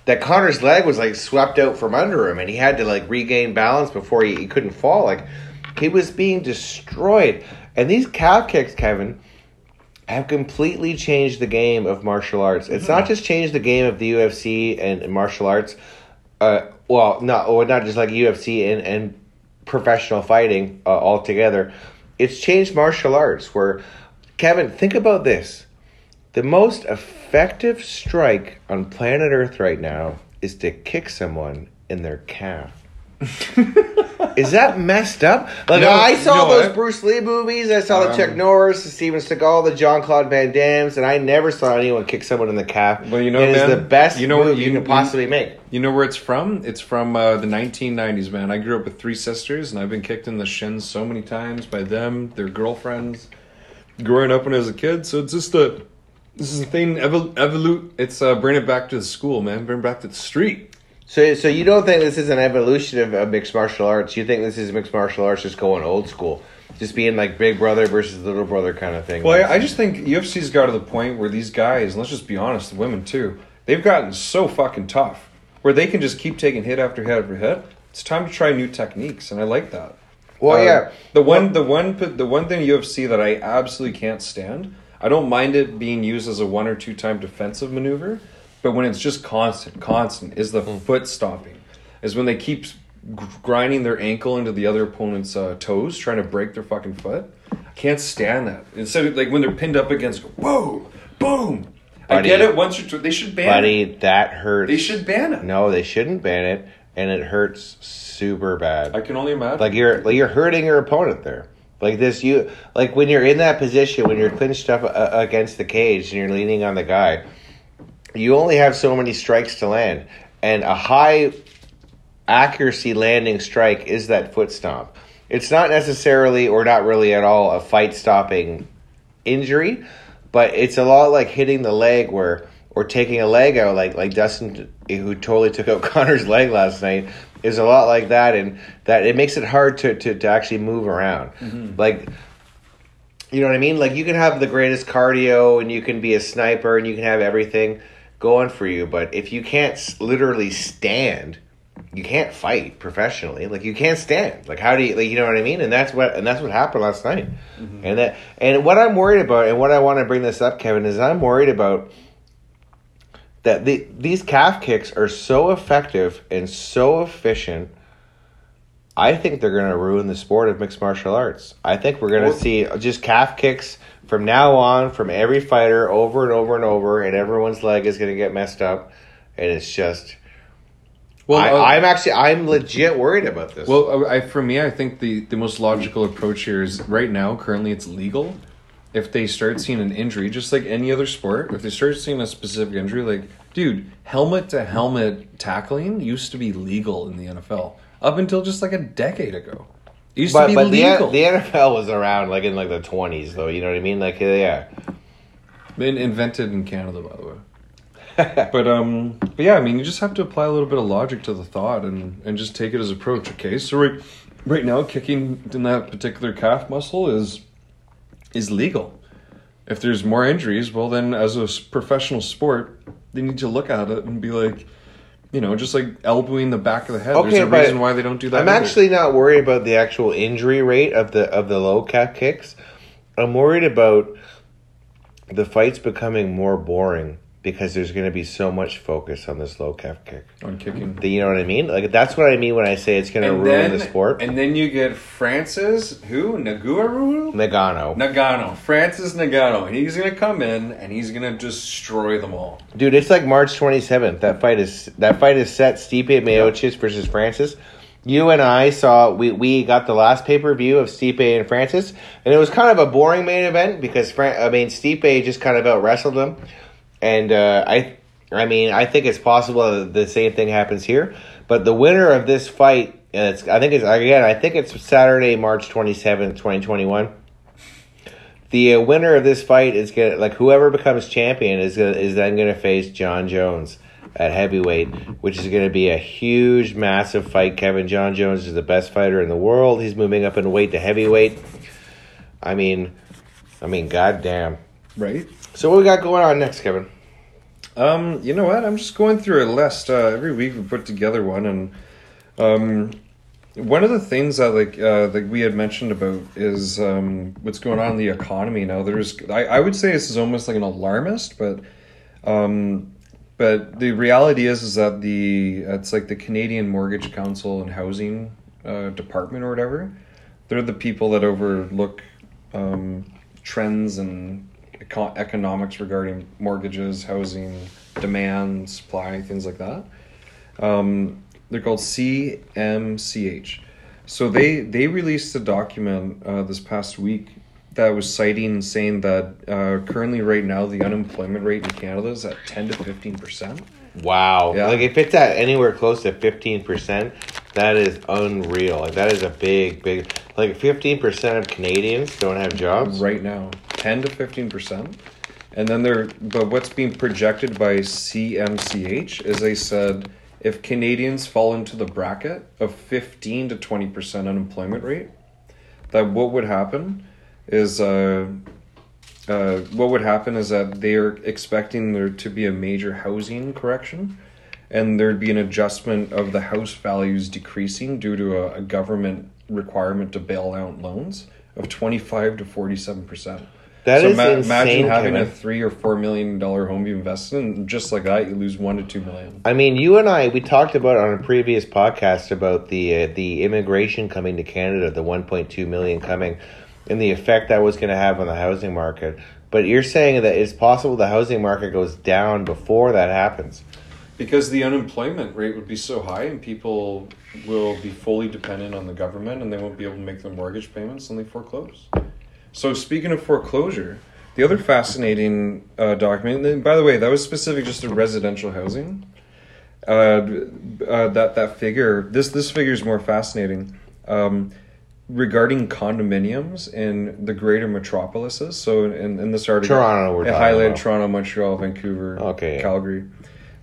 that Conor's leg was like swept out from under him, and he had to like regain balance before he, he couldn't fall. Like he was being destroyed, and these calf kicks, Kevin, have completely changed the game of martial arts. It's not just changed the game of the UFC and, and martial arts. Uh, well, not or not just like UFC and and professional fighting uh, altogether. It's changed martial arts. Where Kevin, think about this: the most effective strike on planet Earth right now is to kick someone in their calf. Is that messed up? Like
No,
I saw
no,
those
I-
Bruce Lee movies. I saw the
Um,
Chuck Norris, the Steven Seagal, the Jean Claude Van Dammes, and I never saw anyone kick someone in the calf.
Well, you know,
it is
man,
the best
you know-
move you,
you-
can possibly make.
You know where it's from? It's from uh, the 1990s, man. I grew up with three sisters, and I've been kicked in the shins so many times by them, their girlfriends, growing up when I was a kid. So it's just a, this is a thing. Evol- evolute. It's uh, bring it back to the school, man. Bring it back to the street.
So, so you don't think this is an evolution of, of mixed martial arts? You think this is mixed martial arts just going old school, just being like Big Brother versus Little Brother kind of thing?
Well, I, I just think UFC's got to the point where these guys, and let's just be honest, the women too, they've gotten so fucking tough, where they can just keep taking hit after hit after hit. It's time to try new techniques, and I like that.
Well,
Uh,
yeah.
The one, the one, the one thing UFC that I absolutely can't stand. I don't mind it being used as a one or two time defensive maneuver, but when it's just constant, constant is the foot stomping. Is when they keep grinding their ankle into the other opponent's uh, toes, trying to break their fucking foot. I can't stand that. Instead of like when they're pinned up against, whoa, boom. I get it. Once or two, they should ban it.
buddy,
it.
that hurts.
They should ban it.
No, they shouldn't ban it, and it hurts super bad.
I can only imagine.
like you're like you're hurting your opponent there. Like this, you like when you're in that position when you're clinched up uh, against the cage and you're leaning on the guy. You only have so many strikes to land, and a high accuracy landing strike is that foot stomp. It's not necessarily or not really at all a fight stopping injury, but it's a lot like hitting the leg where or taking a leg out like like Dustin who totally took out Conor's leg last night is a lot like that and that it makes it hard to to, to actually move around. Mm-hmm. Like you know what I mean? Like you can have the greatest cardio and you can be a sniper and you can have everything going for you, but if you can't literally stand, you can't fight professionally. Like you can't stand. Like how do you like you know what I mean? And that's what and that's what happened last night. Mm-hmm. And that and what I'm worried about and what I want to bring this up, Kevin, is I'm worried about that the, these calf kicks are so effective and so efficient. I think they're going to ruin the sport of mixed martial arts. I think we're going to see just calf kicks from now on from every fighter over and over and over, and everyone's leg is going to get messed up, and it's just.
well, uh,
I, I'm actually I'm legit worried about this.
Well, uh, I, for me, I think the, the most logical approach here is right now, currently, it's legal. If they start seeing an injury, just like any other sport, if they start seeing a specific injury, like, dude, helmet to helmet tackling used to be legal in the NFL up until just like a decade ago. It used
but
to be
but the,
legal.
the NFL was around like in like the 20s though. You know what I mean? Like yeah.
Been invented in Canada, by the way. but um, but yeah, I mean, you just have to apply a little bit of logic to the thought and and just take it as approach. Okay, so right right now, kicking in that particular calf muscle is is legal. If there's more injuries, well, then as a professional sport, they need to look at it and be like, you know, just like elbowing the back of the head.
Okay,
there's a reason why they don't do that.
I'm
either.
actually not worried about the actual injury rate of the of the low calf kicks. I'm worried about the fights becoming more boring because there's going to be so much focus on this low calf kick.
on kicking.
The- You know what I mean? Like that's what I mean when I say it's going to ruin the sport.
and then you get Francis, who Naguaru,
Nagano,
Nagano, Francis Nagano. and He's gonna come in and he's gonna destroy them all.
dude, it's like March 27th. That fight is that fight is set. Stipe Miocic versus Francis. You and I saw we we got the last pay per view of Stipe and Francis, and it was kind of a boring main event because Fran- I mean Stipe just kind of out wrestled him, and uh, I I mean I think it's possible that the same thing happens here. But the winner of this fight, and it's I think it's again I think it's Saturday, March 27th, twenty twenty one. The uh, winner of this fight is gonna like whoever becomes champion is gonna, is then gonna face Jon Jones at heavyweight, which is gonna be a huge, massive fight. Kevin Jon Jones is the best fighter in the world. He's moving up in weight to heavyweight. I mean, I mean, goddamn.
Right.
So what we got going on next, Kevin?
Um, you know what? I'm just going through a list. Uh, every week we put together one, and um, one of the things that like uh, like we had mentioned about is um, what's going on in the economy now. There's I, I would say this is almost like an alarmist, but um, but the reality is is that the it's like the Canadian Mortgage Council and Housing uh, Department or whatever. They're the people that overlook um, trends and eco- economics regarding mortgages, housing, demand, supply, things like that. Um, they're called CMCH. So they they released a document uh, this past week that was citing saying that uh, currently right now the unemployment rate in Canada is at ten to fifteen percent.
Wow.
Yeah.
Like if it's at anywhere close to fifteen percent, that is unreal. Like that is a big, big like fifteen percent of Canadians don't have jobs.
right now 10 to 15 percent. And then they're but what's being projected by cmch is they said if canadians fall into the bracket of 15 to 20 percent unemployment rate that what would happen is uh, uh, what would happen is that they're expecting there to be a major housing correction and there'd be an adjustment of the house values decreasing due to a, a government requirement to bail out loans of 25 to 47 percent
That
so
is
ma-
insane.
imagine having
Kevin.
a three or four million dollar home you invest in just like that you lose one to two million
I mean, you and I we talked about on a previous podcast about the uh, the immigration coming to Canada, the 1.2 million coming, and the effect that was going to have on the housing market. But you're saying that it's possible the housing market goes down before that happens.
because the unemployment rate would be so high and people will be fully dependent on the government and they won't be able to make their mortgage payments and they foreclose so speaking of foreclosure the other fascinating uh, document and by the way that was specific just to residential housing uh, uh, that that figure this this figure is more fascinating um, regarding condominiums in the greater metropolises so in, in this article
Toronto, we're
it highlighted
about.
Toronto, Montreal, Vancouver,
Okay.
Calgary.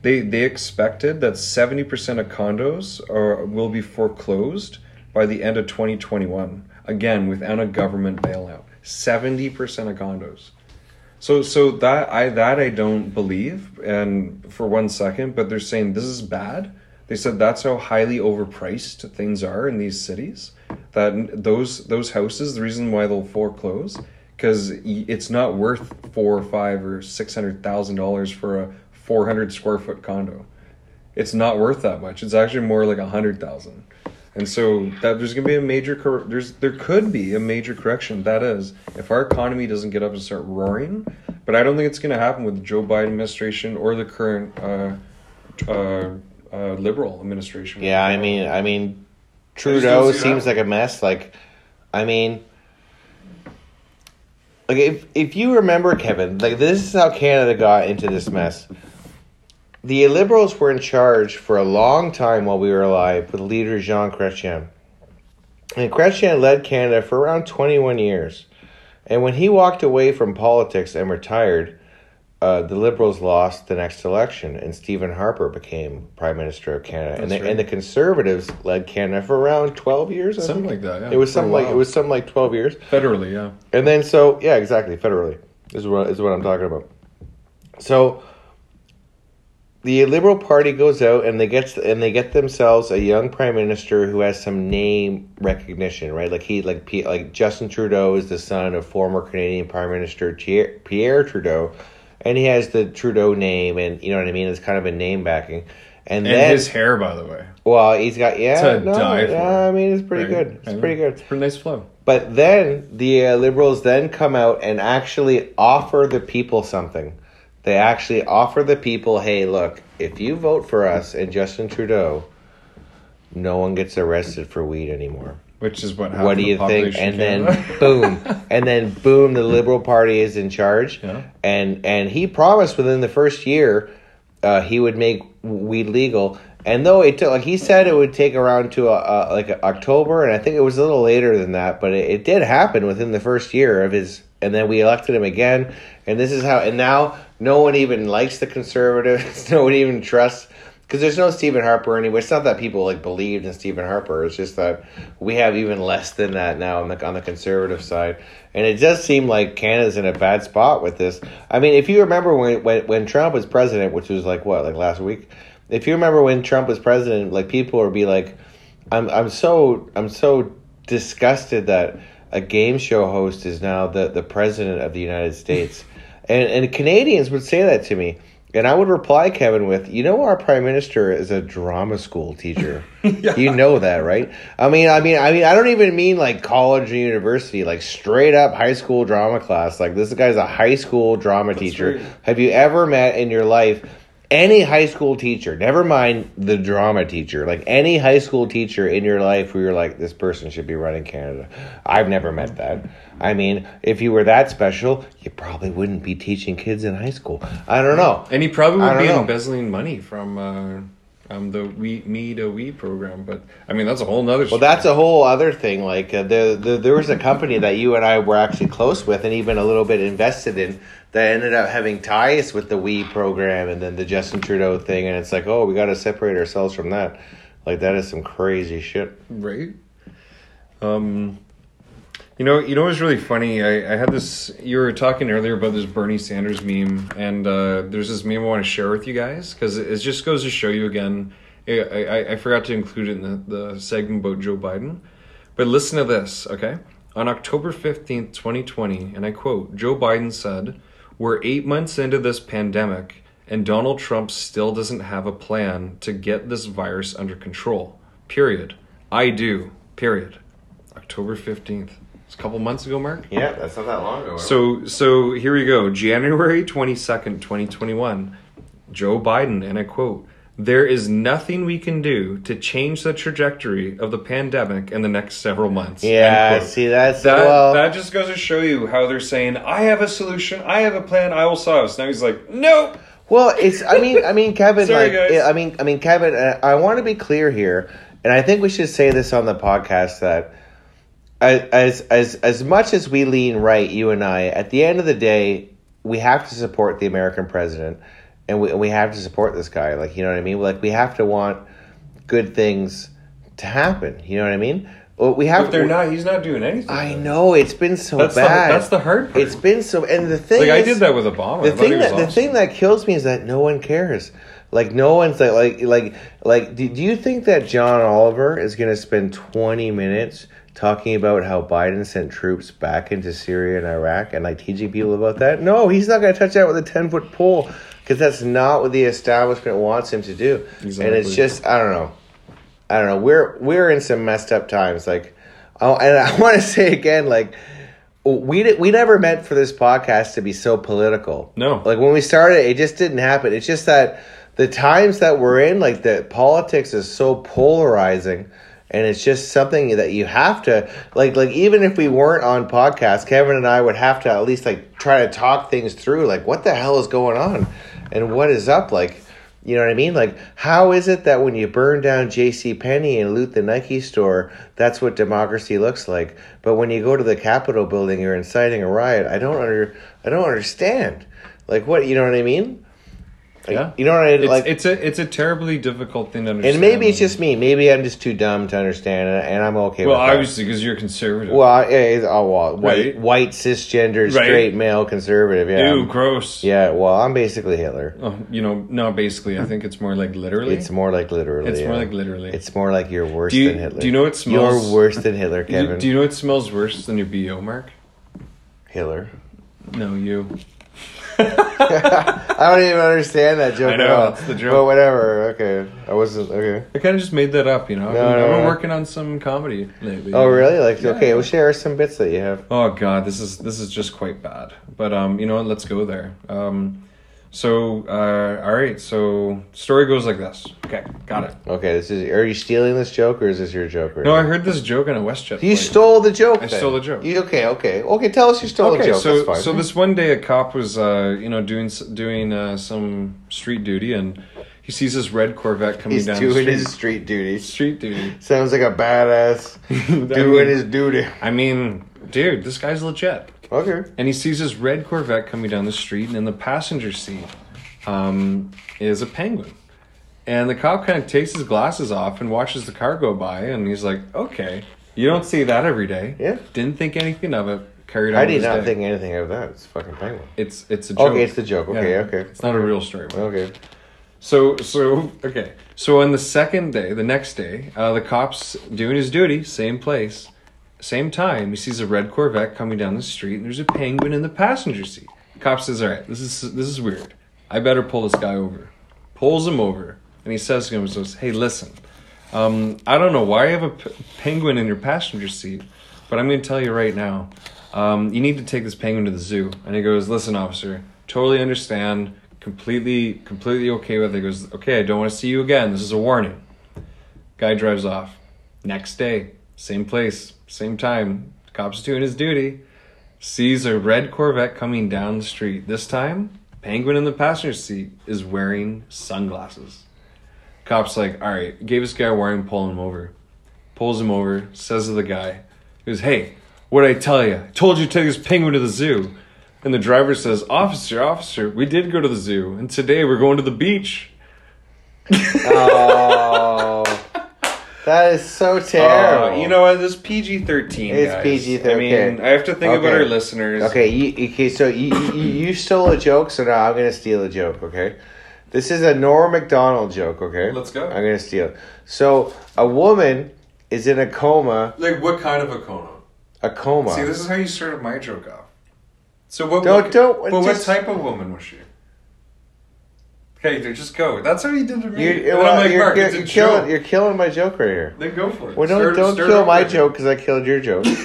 They they expected that seventy percent of condos are will be foreclosed by the end of twenty twenty one. Again, without a government bailout, seventy percent of condos. So so that I that I don't believe, and for one second, but they're saying this is bad. They said that's how highly overpriced things are in these cities. That those those houses, the reason why they'll foreclose, because it's not worth four or five or six hundred thousand dollars for a four hundred square foot condo. It's not worth that much. It's actually more like a hundred thousand. And so that there's going to be a major cor- there's there could be a major correction. That is, if our economy doesn't get up and start roaring, but I don't think it's going to happen with the Joe Biden administration or the current uh, uh, uh, liberal administration.
Yeah, I mean, I mean, Trudeau
see
seems
that.
like a mess. Like, I mean, like if if you remember, Kevin, like this is how Canada got into this mess. The Liberals were in charge for a long time while we were alive with leader Jean Chrétien. And Chrétien led Canada for around 21 years. And when he walked away from politics and retired, uh, the Liberals lost the next election, and Stephen Harper became Prime Minister of Canada. and, the, and the Conservatives led Canada for around 12 years. I
Something
think.
like that, yeah,
it was something like it was something like 12 years.
federally, yeah.
And then so yeah, exactly. Federally is what is what I'm talking about. So the Liberal Party goes out and they get and they get themselves a young prime minister who has some name recognition, right? Like he like like Justin Trudeau is the son of former Canadian Prime Minister Pierre, Trudeau, and he has the Trudeau name, and you know what I mean. It's kind of a name backing. And,
And
then,
his hair, by the way,
well, he's got yeah, no, yeah. I mean, it's pretty
Right?
good. It's
I know.
pretty good.
It's pretty nice flow.
But then the uh, liberals then come out and actually offer the people something. They actually offer the people, hey, look, if you vote for us and Justin Trudeau, no one gets arrested for weed anymore.
Which is what.
what do you think? And then boom, and then boom, the Liberal Party is in charge.
Yeah.
And and he promised within the first year, uh, he would make weed legal. And though it took, like he said, it would take around to uh, uh, like October, and I think it was a little later than that, but it, it did happen within the first year of his. And then we elected him again, and this is how. And now no one even likes the conservatives. no one even trusts because there's no Stephen Harper anyway. It's not that people like believed in Stephen Harper. It's just that we have even less than that now on the on the conservative side, and it does seem like Canada's in a bad spot with this. I mean, if you remember when when when Trump was president, which was like what like last week, if you remember when Trump was president, like people would be like, I'm I'm so I'm so disgusted that a game show host is now the the president of the United States, and and Canadians would say that to me. And I would reply, Kevin, with, you know, our prime minister is a drama school teacher. You know that, right? I mean, I mean, I mean, I don't even mean like college or university, like straight up high school drama class. Like this guy's a high school drama teacher.
right.
Have you ever met in your life any high school teacher, never mind the drama teacher, like any high school teacher in your life where you're like, this person should be running Canada. I've never met that. I mean, if you were that special, you probably wouldn't be teaching kids in high school. I don't know.
And he probably would be
know.
embezzling money from uh, um, the we me to we program. But I mean, that's a whole nother.
Well, that's a whole other thing. Like uh, the, the there was a company that you and I were actually close with, and even a little bit invested in, that ended up having ties with the We program, and then the Justin Trudeau thing, and it's like, oh, we got to separate ourselves from that. Like that is some crazy shit.
right. Um, you know, you know what's really funny? I, I had this. You were talking earlier about this Bernie Sanders meme, and uh, there's this meme I want to share with you guys because it, it just goes to show you again. I, I, I forgot to include it in the, the segment about Joe Biden, but listen to this, okay? On October fifteenth, twenty twenty, and I quote: Joe Biden said, "We're eight months into this pandemic." And Donald Trump still doesn't have a plan to get this virus under control. Period. I do. Period. October 15th. It's a couple months ago, Mark.
Yeah, that's not that long ago.
So so here we go. January 22nd, 2021. Joe Biden, and I quote, there is nothing we can do to change the trajectory of the pandemic in the next several months.
Yeah, see that's
That,
well.
that just goes to show you how they're saying, I have a solution, I have a plan, I will solve this. Now he's like, nope.
Well, it's. I mean, I mean, Kevin.
Sorry,
like,
guys.
I mean, I mean, Kevin. Uh, I want to be clear here, and I think we should say this on the podcast that as as as much as we lean right, you and I, at the end of the day, we have to support the American president, and we and we have to support this guy. Like, you know what I mean? Like, we have to want good things to happen. You know what I mean? Well, we have.
But they're not, he's not doing anything.
I know it's been so
That's the-
bad.
that's the hard part.
It's been so, and the thing
Like, I did that with Obama.
The thing that the thing that kills me is that no one cares. Like no one's like like like like. Do, do you think that John Oliver is going to spend twenty minutes talking about how Biden sent troops back into Syria and Iraq and like teaching people about that? No, he's not going to touch that with a ten foot pole because that's not what the establishment wants him to do. And it's just I don't know. I don't know. We're we're in some messed up times. Like, oh, and I want to say again, like, we we never meant for this podcast to be so political.
No.
like when we started, it just didn't happen. It's just that the times that we're in, like the politics is so polarizing. And it's just something that you have to like. Like even if we weren't on podcast, Kevin and I would have to at least like try to talk things through. Like what the hell is going on, and what is up? Like you know what I mean? Like, how is it that when you burn down J.C. Penney and loot the Nike store, that's what democracy looks like? But when you go to the Capitol building, you're inciting a riot. I don't under, I don't understand. Like, what you know what I mean? Like,
Yeah.
you know what I
It's,
like.
it's a it's a terribly difficult thing to understand.
and maybe it's just me. Maybe I'm just too dumb to understand, and, and I'm okay
well,
with
obviously because you're conservative.
well, I- yeah, oh well, white,
Right.
white cisgender,
Right.
straight male conservative. Yeah,
Ew, gross.
yeah. Well, I'm basically Hitler.
Oh, you know, no, basically, I think it's more like literally.
It's more like literally.
It's more like literally.
It's more like you're worse
you-
than Hitler.
do you know it smells-
You're worse than Hitler,
Do-
Kevin.
Do you know what smells worse than your bo mark?
Hitler.
No, you.
I don't even understand that joke
I
at
know,
all.
that's the joke.
But whatever. Okay, I wasn't okay.
I kind of just made that up, you know. I've,
No,
been,
no,
I've been working on some comedy lately.
Oh, really? Like,
Yeah.
okay, well, share some bits that you have.
Oh God, this is this is just quite bad. But um, you know what? Let's go there. Um, so uh, all right. So story goes like this. Okay, got it.
Okay, this is. Are you stealing this joke, or is this your joke? Right
No,
now?
I heard this joke on a WestJet.
You stole the joke.
I
then.
stole the joke.
You, okay, okay, okay. Tell us you stole the
Okay,
joke.
so so this one day a cop was uh you know doing doing uh, some street duty and he sees this red Corvette coming
he's
down
doing
the street.
his street duties.
street duty.
Sounds like a badass
I
doing
mean-
his duty.
I mean, dude, this guy's legit.
Okay.
And he sees this red Corvette coming down the street, and in the passenger seat um, is a penguin. And the cop kind of takes his glasses off and watches the car go by, and he's like, "Okay, you don't see that every day."
Yeah.
Didn't think anything of it. Carried on.
I did not
day.
think anything of that. It's a fucking penguin.
it's it's a joke.
Okay, it's the joke. Okay,
Yeah.
okay.
It's not a real story. But.
Okay.
So so okay. So on the second day, the next day, uh, the cops doing his duty, same place, same time. He sees a red Corvette coming down the street, and there's a penguin in the passenger seat. Cop says, "All right, this is this is weird. I better pull this guy over." Pulls him over, and he says to him, "says Hey, listen, um, I don't know why you have a p- penguin in your passenger seat, but I'm going to tell you right now. Um, you need to take this penguin to the zoo." And he goes, "Listen, officer, totally understand." completely, completely okay with it. He goes, okay, I don't want to see you again. This is a warning. Guy drives off. Next day, same place, same time. Cop's doing his duty. Sees a red Corvette coming down the street. This time, Penguin in the passenger seat is wearing sunglasses. Cop's like, all right, gave this guy a warning, pull him over. Pulls him over, says to the guy, he goes, hey, what did I tell you? I told you to take this penguin to the zoo. And the driver says, officer, officer, we did go to the zoo, and today we're going to the beach.
Oh, that is so terrible.
Oh, you know what? This PG thirteen.
It's PG-13.
I mean, I have to think about our listeners.
Okay, you, okay, so you, you you stole a joke, so now I'm gonna steal a joke. Okay, this is a Norm Macdonald joke. Okay,
Let's go.
I'm gonna steal. it. So a woman is in a coma.
Like what kind of a coma?
A coma.
See, this is how you started my joke off. So what?
Don't-
what,
don't-
But what type of woman was she? Okay, dude, just go. That's how you did to me.
You're,
And
well,
like,
you're,
Mark,
you're,
it's
you're killing, you're killing my joke right here.
Then go for it.
Well, don't
Start-
don't
start
kill my joke because I killed your joke.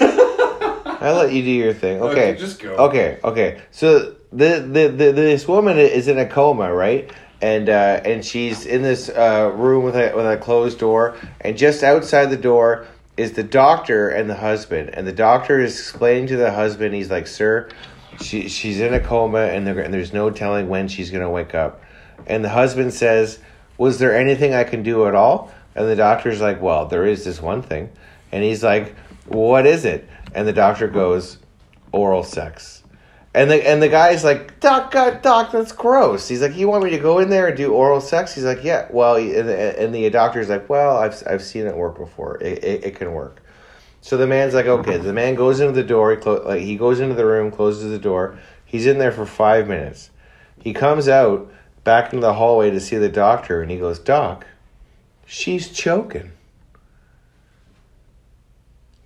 I let you do your thing. Okay,
Okay, just go.
Okay, okay. So the, the, the this woman is in a coma, right? And uh, and she's in this uh, room with a with a closed door, and just outside the door is the doctor and the husband. And the doctor is explaining to the husband, he's like, "Sir, she she's in a coma, and, and there's no telling when she's gonna wake up." And the husband says, "Was there anything I can do at all?" And the doctor's like, "Well, there is this one thing." And he's like, "What is it?" And the doctor goes, "Oral sex." And the and the guy's like, "Doc, God, doc, that's gross." He's like, "You want me to go in there and do oral sex?" He's like, "Yeah." Well, and the, and the doctor's like, "Well, I've I've seen it work before. It it, it can work." So the man's like, "Okay." The man goes into the door. He clo- like he goes into the room, closes the door. He's in there for five minutes. He comes out back into the hallway to see the doctor, and he goes, "Doc, she's choking."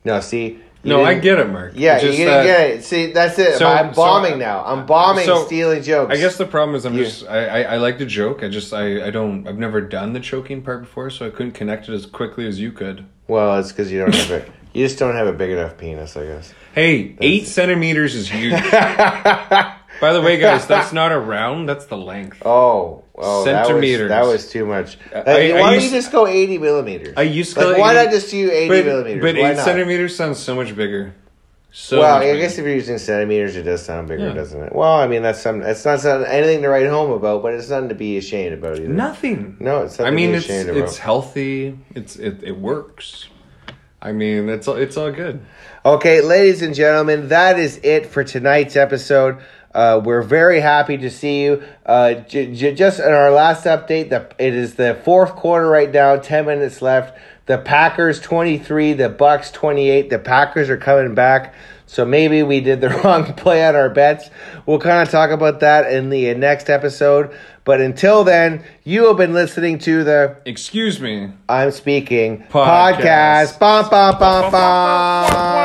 No, see.
No, I get it, Mark.
Yeah,
It's
you didn't
that-
get it. See, that's it.
So-
I'm
so-
bombing now. I'm bombing,
so,
stealing jokes.
I guess the problem is I'm
You-
just I, I, I like to joke. I just I, I don't I've never done the choking part before, so I couldn't connect it as quickly as you could.
Well, it's because you don't have it. You just don't have a big enough penis, I guess.
Hey, eight centimeters is huge. By the way, guys, that's not a round. That's the length.
Oh, oh,
Centimeters.
That was, that was too much.
I-
Like,
I
why don't you just go eighty millimeters?
I used to
like, why
80
not just do eighty
but,
millimeters?
But
why
eight
not?
centimeters sounds so much bigger. So
well, I guess if you're using centimeters, it does sound bigger,
Yeah.
doesn't it? Well, I mean, that's some. It's not some, anything to write home about, but it's nothing to be ashamed about either.
nothing.
No, it's
I mean,
to be
it's
ashamed about.
it's healthy. It's it, it works. I mean, it's all it's all good.
Okay, ladies and gentlemen, that is it for tonight's episode. Uh, we're very happy to see you. Uh, j- j- just in our last update, the, it is the fourth quarter right now. Ten minutes left. The Packers twenty three, the Bucs twenty eight. The Packers are coming back, so maybe we did the wrong play on our bets. We'll kind of talk about that in the next episode. But until then, you have been listening to the
Excuse me.
I'm Speaking
Podcast.
podcast. Bum, bum, bum, bum.